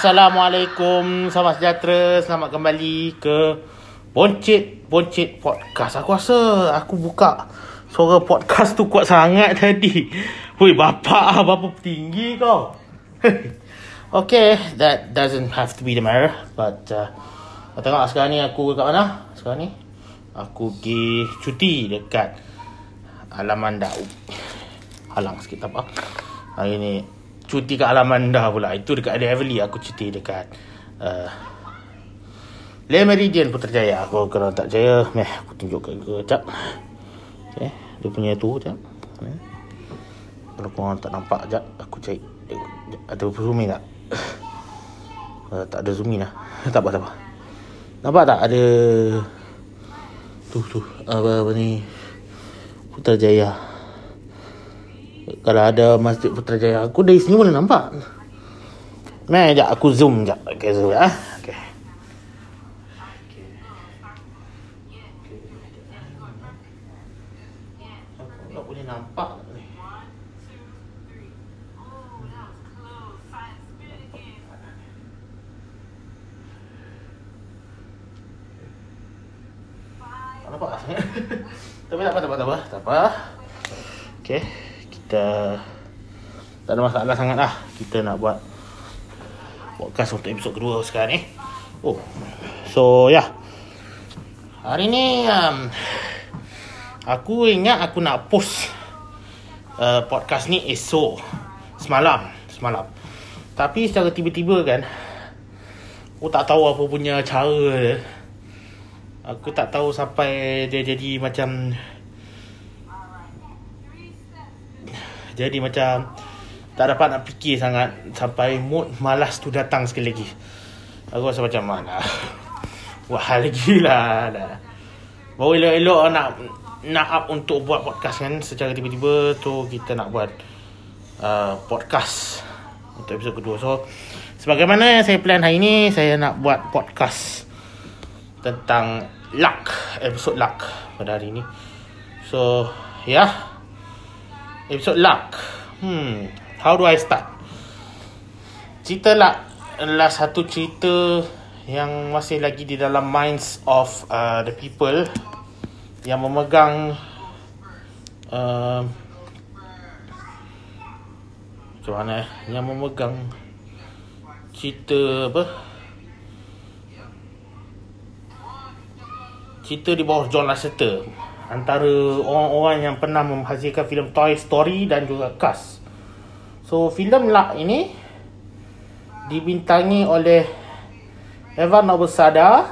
Assalamualaikum, salam sejahtera, selamat kembali ke Boncit Boncit Podcast. Aku rasa aku buka suara podcast tu kuat sangat tadi. Hui, bapak ah, berapa tinggi kau? okay, that doesn't have to be the matter, but uh, kau tengok sekarang ni aku kat mana? Sekarang ni aku pergi cuti dekat halaman dah. Halang sikit apa. Hari ni cuti kat halaman dah pula. Itu dekat ada Everly aku cuti dekat uh, Le Meridian Putrajaya. Aku kalau tak jaya, meh aku tunjuk ke kau jap. Okay, dia punya tu jap. Eh. Kalau korang tak nampak jap, aku cari ada zoom tak? Uh, tak ada zoom lah. tak apa, tak apa. Nampak tak ada tu tu apa, apa ni Putrajaya. Kalau ada Masjid Putrajaya Aku dari sini boleh nampak. Meh, sekejap aku zoom sekejap Okay, zoom ya Okay boleh nampak ni. Tak nampak. Sangat Tak apa, tak apa, tak apa, tak apa, tak apa. Okay, kita tak ada masalah sangat lah. Kita nak buat podcast untuk episod kedua sekarang ni. Oh, so ya. Yeah. Hari ni um, aku ingat aku nak post uh, podcast ni esok semalam, semalam. Tapi secara tiba-tiba kan aku tak tahu apa punya cara. Aku tak tahu sampai dia jadi macam Jadi macam tak dapat nak fikir sangat sampai mood malas tu datang sekali lagi. Aku rasa macam mana. Wah hal lagi lah. lah. Baru elok-elok nak nak up untuk buat podcast kan secara tiba-tiba tu kita nak buat uh, podcast untuk episod kedua. So sebagaimana yang saya plan hari ni saya nak buat podcast tentang luck, episod luck pada hari ni. So ya yeah episode luck. Hmm, how do I start? Cerita luck adalah satu cerita yang masih lagi di dalam minds of uh, the people yang memegang uh, macam mana eh? Yang memegang cerita apa? Cerita di bawah John Lasseter antara orang-orang yang pernah menghasilkan filem Toy Story dan juga Cars. So filem Luck ini dibintangi oleh Evan Nobosada,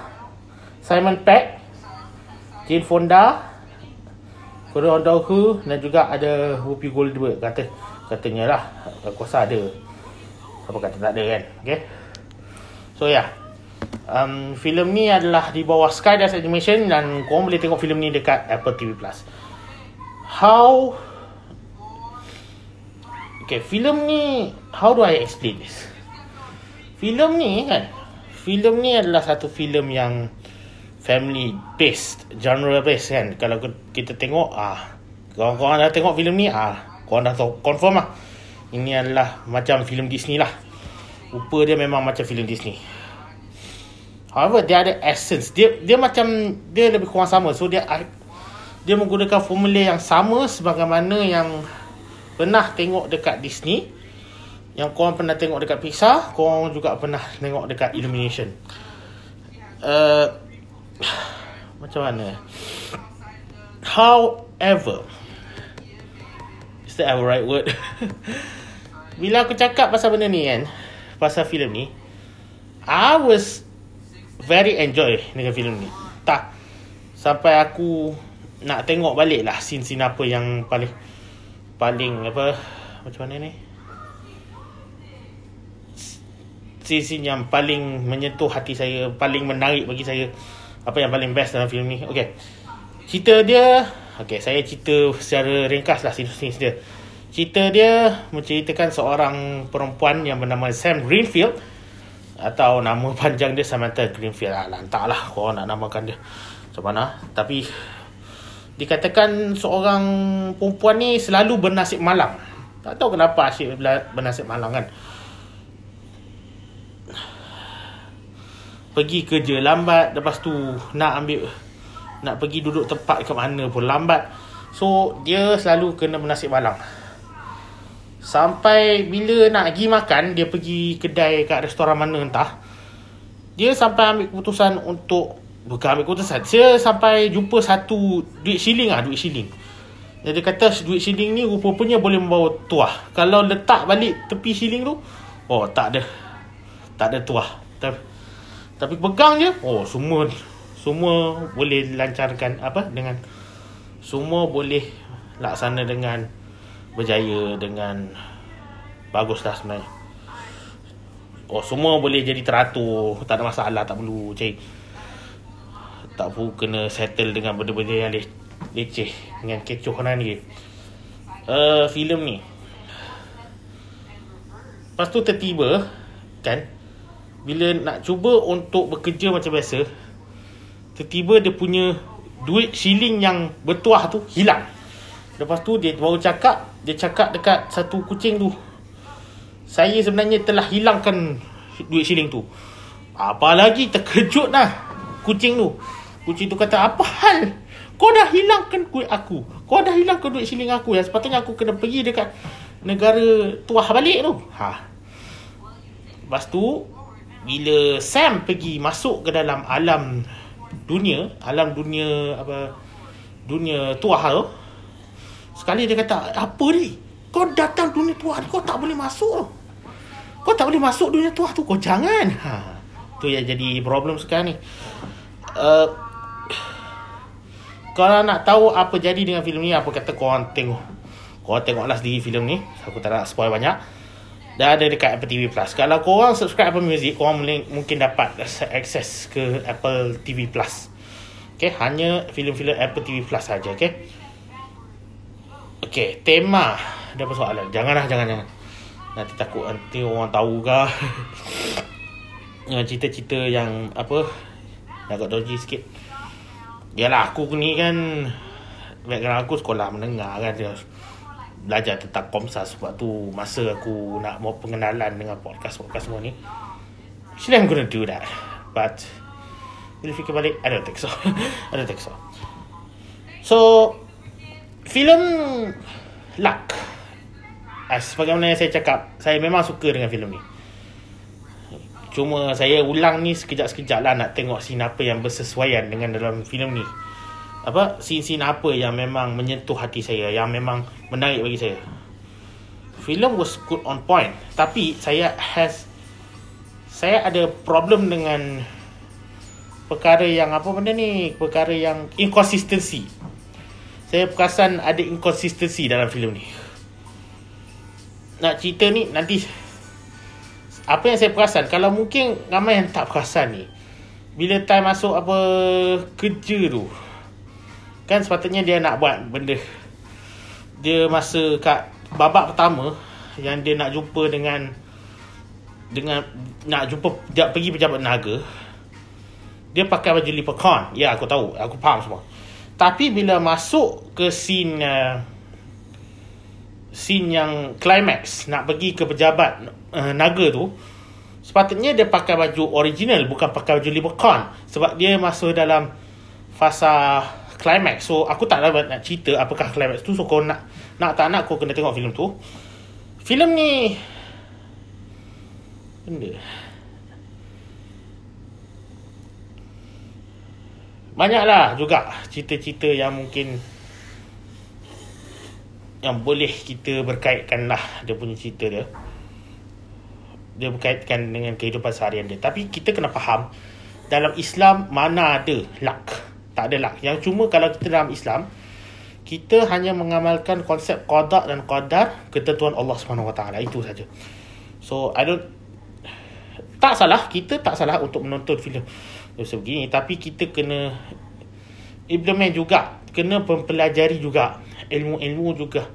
Simon Peck, Jane Fonda, Corey O'Donoghue dan juga ada Whoopi Goldberg. Kata katanya lah aku rasa ada apa kata tak ada kan? Okay. So ya. yeah um, filem ni adalah di bawah Skydance Animation dan korang boleh tengok filem ni dekat Apple TV Plus. How Okay, filem ni how do I explain this? Filem ni kan, filem ni adalah satu filem yang family based, genre based kan. Kalau kita tengok ah, kalau korang dah tengok filem ni ah, korang dah tahu confirm lah. Ini adalah macam filem Disney lah. Rupa dia memang macam filem Disney. However, dia ada essence. Dia dia macam dia lebih kurang sama. So dia dia menggunakan formula yang sama sebagaimana yang pernah tengok dekat Disney. Yang korang pernah tengok dekat Pixar, korang juga pernah tengok dekat Illumination. Uh, macam mana? However, is that the right word? Bila aku cakap pasal benda ni kan, pasal filem ni, I was very enjoy dengan filem ni. Tak sampai aku nak tengok balik lah scene-scene apa yang paling paling apa macam mana ni? Scene-scene yang paling menyentuh hati saya, paling menarik bagi saya. Apa yang paling best dalam filem ni? Okay. Cerita dia, okay, saya cerita secara ringkas lah sinopsis dia. Cerita dia menceritakan seorang perempuan yang bernama Sam Greenfield atau nama panjang dia Samantha Greenfield lah. Lantak lah korang nak namakan dia. Macam mana. Tapi dikatakan seorang perempuan ni selalu bernasib malang. Tak tahu kenapa asyik bernasib malang kan. pergi kerja lambat lepas tu nak ambil nak pergi duduk tempat ke mana pun lambat so dia selalu kena bernasib balang sampai bila nak pergi makan dia pergi kedai kat restoran mana entah dia sampai ambil keputusan untuk bukan ambil keputusan dia sampai jumpa satu duit shilling ah duit shilling. Dia, kata duit shilling ni rupa-rupanya boleh membawa tuah. Kalau letak balik tepi shilling tu oh tak ada. Tak ada tuah. Tapi, tapi pegang je oh semua semua boleh lancarkan apa dengan semua boleh laksana dengan berjaya dengan bagus lah sebenarnya. Oh semua boleh jadi teratur. Tak ada masalah tak perlu cari tak perlu kena settle dengan benda-benda yang le- leceh dengan kecoh orang ni. Uh, filem ni. Lepas tu tertiba kan bila nak cuba untuk bekerja macam biasa Tiba-tiba dia punya Duit shilling yang bertuah tu Hilang Lepas tu dia baru cakap Dia cakap dekat satu kucing tu Saya sebenarnya telah hilangkan Duit shilling tu. Apa lagi terkejut lah Kucing tu. Kucing tu kata apa hal? Kau dah hilangkan kuih aku. Kau dah hilangkan duit shilling aku. Yang sepatutnya aku kena pergi dekat Negara tuah balik tu. Ha. Lepas tu Bila Sam pergi masuk ke dalam alam dunia alam dunia apa dunia tuah tu sekali dia kata apa ni kau datang dunia tuah kau tak boleh masuk kau tak boleh masuk dunia tuah tu kau jangan ha tu yang jadi problem sekarang ni uh, kalau nak tahu apa jadi dengan filem ni apa kata kau orang tengok kau orang tengoklah sendiri filem ni aku tak nak spoil banyak Dah ada dekat Apple TV Plus. Kalau korang subscribe Apple Music, korang boleh, mungkin dapat akses ke Apple TV Plus. Okay, hanya filem-filem Apple TV Plus saja. Okay. Okay, tema. Ada apa soalan? Janganlah, jangan, jangan. Nanti takut nanti orang tahu ke. yang cerita-cerita yang apa. Agak dodgy sikit. Yalah, aku ni kan background aku sekolah menengah kan dia belajar tentang Komsas sebab tu masa aku nak mau pengenalan dengan podcast-podcast semua ni actually I'm gonna do that but bila fikir balik I don't think so I don't think so so filem Luck. As, sebagaimana yang saya cakap saya memang suka dengan filem ni. Cuma saya ulang ni sekejap-sekejap lah nak tengok scene apa yang bersesuaian dengan dalam filem ni. Apa? Scene-scene apa yang memang menyentuh hati saya yang memang menarik bagi saya? Film was good on point. Tapi saya has saya ada problem dengan perkara yang apa benda ni? Perkara yang inconsistency saya perasan ada inconsistency dalam filem ni. Nak cerita ni nanti apa yang saya perasan kalau mungkin ramai yang tak perasan ni bila time masuk apa kerja tu Kan sepatutnya dia nak buat benda. Dia masa kat babak pertama Yang dia nak jumpa dengan Dengan Nak jumpa Dia pergi pejabat naga Dia pakai baju leprechaun. Ya aku tahu. Aku faham semua Tapi bila masuk ke scene uh, Scene yang climax Nak pergi ke pejabat uh, Naga tu Sepatutnya dia pakai baju original Bukan pakai baju leprechaun. Sebab dia masuk dalam Fasa climax. So aku tak dapat nak cerita apakah climax tu. So kau nak nak tak nak kau kena tengok filem tu. Filem ni benda banyaklah juga cerita-cerita yang mungkin yang boleh kita berkaitkan lah dia punya cerita dia dia berkaitkan dengan kehidupan seharian dia tapi kita kena faham dalam Islam mana ada luck tak adalah. Yang cuma kalau kita dalam Islam, kita hanya mengamalkan konsep qada dan qadar ketentuan Allah SWT. Itu saja. So, I don't... Tak salah. Kita tak salah untuk menonton filem sebegini. Tapi kita kena implement juga. Kena mempelajari juga. Ilmu-ilmu juga.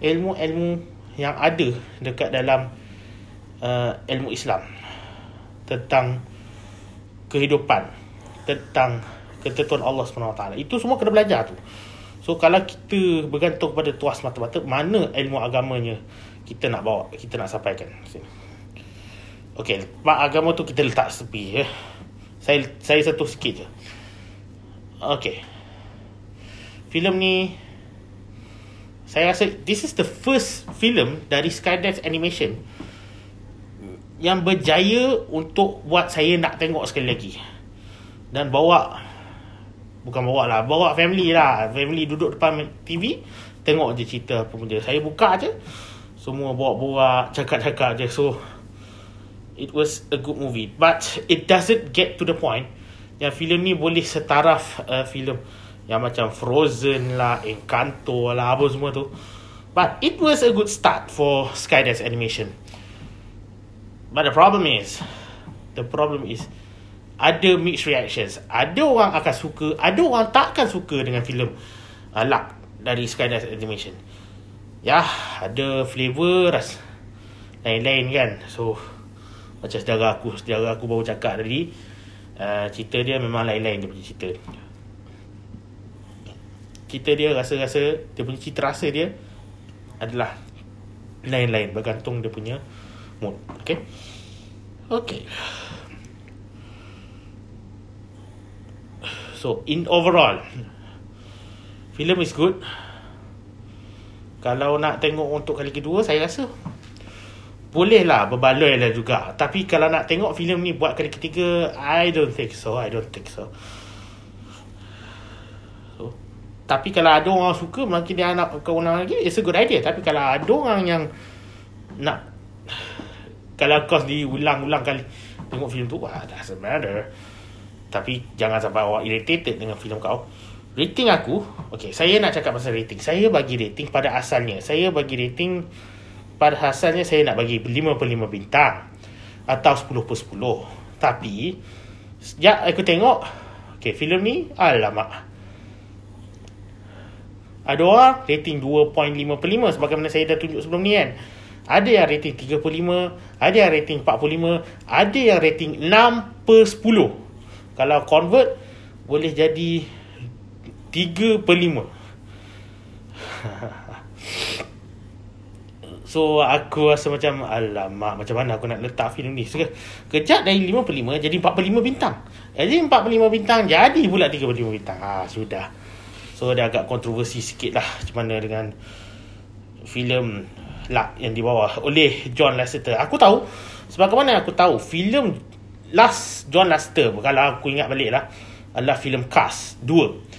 Ilmu-ilmu yang ada dekat dalam uh, ilmu Islam. Tentang kehidupan. Tentang ketentuan Allah SWT. Itu semua kena belajar tu. So kalau kita bergantung pada tuas mata-mata, mana ilmu agamanya kita nak bawa, kita nak sampaikan. Okay, bab agama tu kita letak sepi. Ya. Saya saya sentuh sikit je. Okay. Filem ni saya rasa this is the first film dari Skydance Animation yang berjaya untuk buat saya nak tengok sekali lagi. Dan bawa bukan bawa lah, bawa family lah. Family duduk depan TV, tengok je cerita apa pun dia. Saya buka je, semua bawa-bawa, cakap-cakap je. So, it was a good movie. But it doesn't get to the point yang filem ni boleh setaraf uh, filem yang macam Frozen lah, Encanto lah, apa semua tu. But it was a good start for Skydance Animation. But the problem is The problem is Ada mixed reactions Ada orang akan suka Ada orang takkan suka dengan filem uh, Luck Dari Skydance Animation Ya Ada flavor ras Lain-lain kan So Macam saudara aku Saudara aku baru cakap tadi uh, Cerita dia memang lain-lain Dia punya cerita Cerita dia rasa-rasa Dia punya cita rasa dia Adalah Lain-lain Bergantung dia punya mood. Okay. Okay. So in overall, film is good. Kalau nak tengok untuk kali kedua, saya rasa boleh lah berbaloi lah juga. Tapi kalau nak tengok filem ni buat kali ketiga, I don't think so. I don't think so. Tapi kalau ada orang suka, mungkin dia nak kewenangan lagi, it's a good idea. Tapi kalau ada orang yang nak kalau kau diulang-ulang kali tengok filem tu wah doesn't matter tapi jangan sampai awak irritated dengan filem kau rating aku okay saya nak cakap pasal rating saya bagi rating pada asalnya saya bagi rating pada asalnya saya nak bagi 5 per 5 bintang atau 10 per 10 tapi sejak aku tengok okay filem ni alamak ada orang rating 2.5 per 5 sebagaimana saya dah tunjuk sebelum ni kan ada yang rating 35, ada yang rating 45, ada yang rating 6 per 10. Kalau convert, boleh jadi 3 per 5. so, aku rasa macam, alamak, macam mana aku nak letak filem ni. So, kejap dari 5 per 5, jadi 4 per 5 bintang. Jadi 4 per 5 bintang, jadi pula 3 per 5 bintang. Ah, sudah. So, dia agak kontroversi sikit lah. Macam mana dengan filem luck yang dibawa oleh John Lasseter. Aku tahu sebab mana aku tahu filem Last John Lasseter kalau aku ingat balik lah adalah filem 2.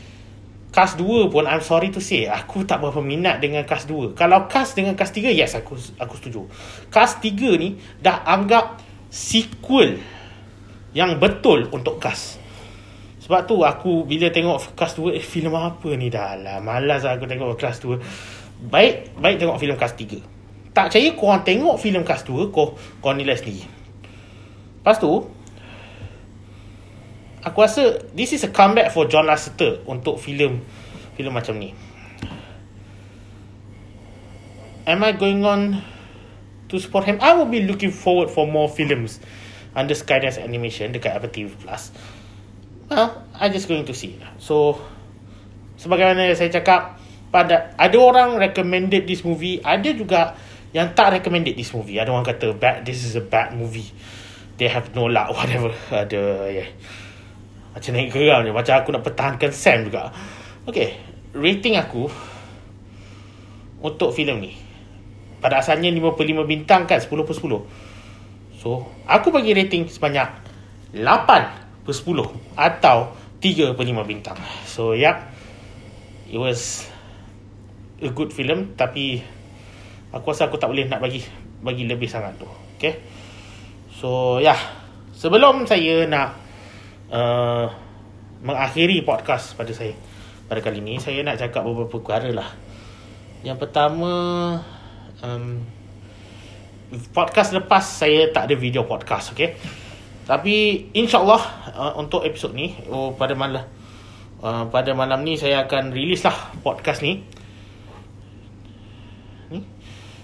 Cast 2 pun I'm sorry to say aku tak berapa minat dengan Cast 2. Kalau Cast dengan Cast 3 yes aku aku setuju. Cast 3 ni dah anggap sequel yang betul untuk Cast. Sebab tu aku bila tengok Cast 2 eh, filem apa ni dah lah malas aku tengok Cast 2. Baik baik tengok filem Cast 3 tak percaya korang tengok filem cast 2 kau kau nilai sendiri lepas tu aku rasa this is a comeback for John Lasseter untuk filem filem macam ni. Am I going on to support him? I will be looking forward for more films under Skydance Animation dekat Apple TV Plus. Well I just going to see. So sebagaimana saya cakap pada ada orang recommended this movie ada juga yang tak recommended this movie. Ada orang kata bad this is a bad movie. They have no luck whatever. Ada yeah. Macam naik geram je. Macam aku nak pertahankan Sam juga. Okay rating aku untuk filem ni pada asalnya 5 per 5 bintang kan 10 per 10 so aku bagi rating sebanyak 8 per 10 atau 3 per 5 bintang. So yeah it was a good film tapi aku rasa aku tak boleh nak bagi bagi lebih sangat tu. Okay so yeah. sebelum saya nak uh, mengakhiri podcast pada saya. Pada kali ini saya nak cakap beberapa perkara lah. Yang pertama um, podcast lepas saya tak ada video podcast okay tapi insyaallah uh, untuk episod ni oh, pada malam uh, pada malam ni saya akan release lah podcast ni.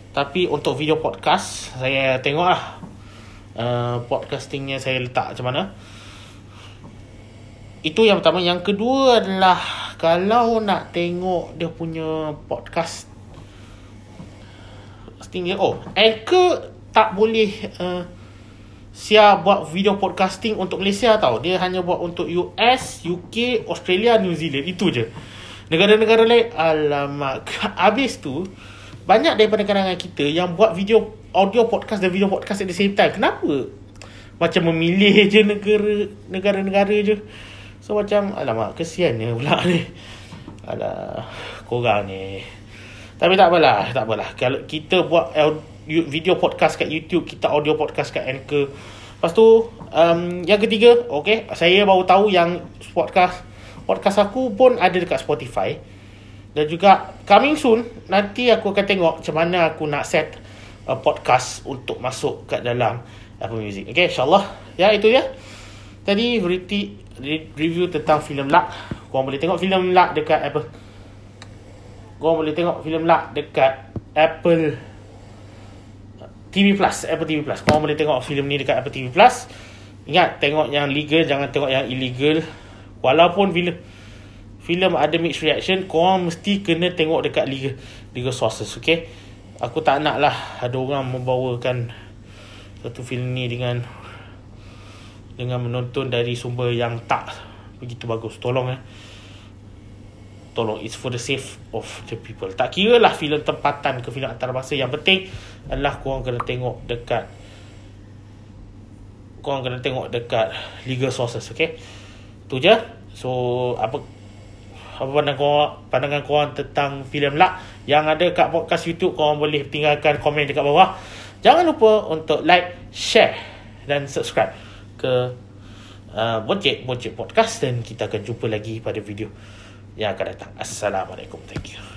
Tapi untuk video podcast Saya tengok lah uh, Podcastingnya saya letak macam mana Itu yang pertama Yang kedua adalah Kalau nak tengok dia punya podcast Sting dia Oh Anchor tak boleh uh, Sia buat video podcasting untuk Malaysia tau. Dia hanya buat untuk US, UK, Australia, New Zealand. Itu je. Negara-negara lain, alamak. Habis tu, banyak daripada kalangan kita yang buat video, audio podcast dan video podcast at the same time. Kenapa? Macam memilih je negara, negara-negara je. So macam, alamak, kesiannya pula ni. Alah, korang ni. Tapi tak apalah, tak apalah. Kalau kita buat video podcast kat YouTube, kita audio podcast kat Anchor. Lepas tu, um, yang ketiga, okay, saya baru tahu yang podcast podcast aku pun ada dekat Spotify. Dan juga coming soon, nanti aku akan tengok macam mana aku nak set uh, podcast untuk masuk kat dalam Apple Music. Okay, insyaAllah. Ya, itu ya. Tadi beriti review tentang filem Luck. Korang boleh tengok filem Luck dekat Apple. Korang boleh tengok filem Luck dekat Apple TV Plus, Apple TV Plus. Kau boleh tengok filem ni dekat Apple TV Plus. Ingat tengok yang legal jangan tengok yang illegal. Walaupun filem filem ada mixed reaction, kau mesti kena tengok dekat legal legal sources, okay? Aku tak nak lah ada orang membawakan satu filem ni dengan dengan menonton dari sumber yang tak begitu bagus. Tolong eh. Tolong it's for the sake of the people. Tak kira lah filem tempatan ke filem antarabangsa yang penting adalah korang kena tengok dekat korang kena tengok dekat legal sources okay? Tu je. So apa apa pandangan korang, pandangan korang tentang filem lah yang ada kat podcast YouTube korang boleh tinggalkan komen dekat bawah. Jangan lupa untuk like share dan subscribe ke uh, Boncik Boncik Podcast dan kita akan jumpa lagi pada video yang akan datang. Assalamualaikum. Thank you.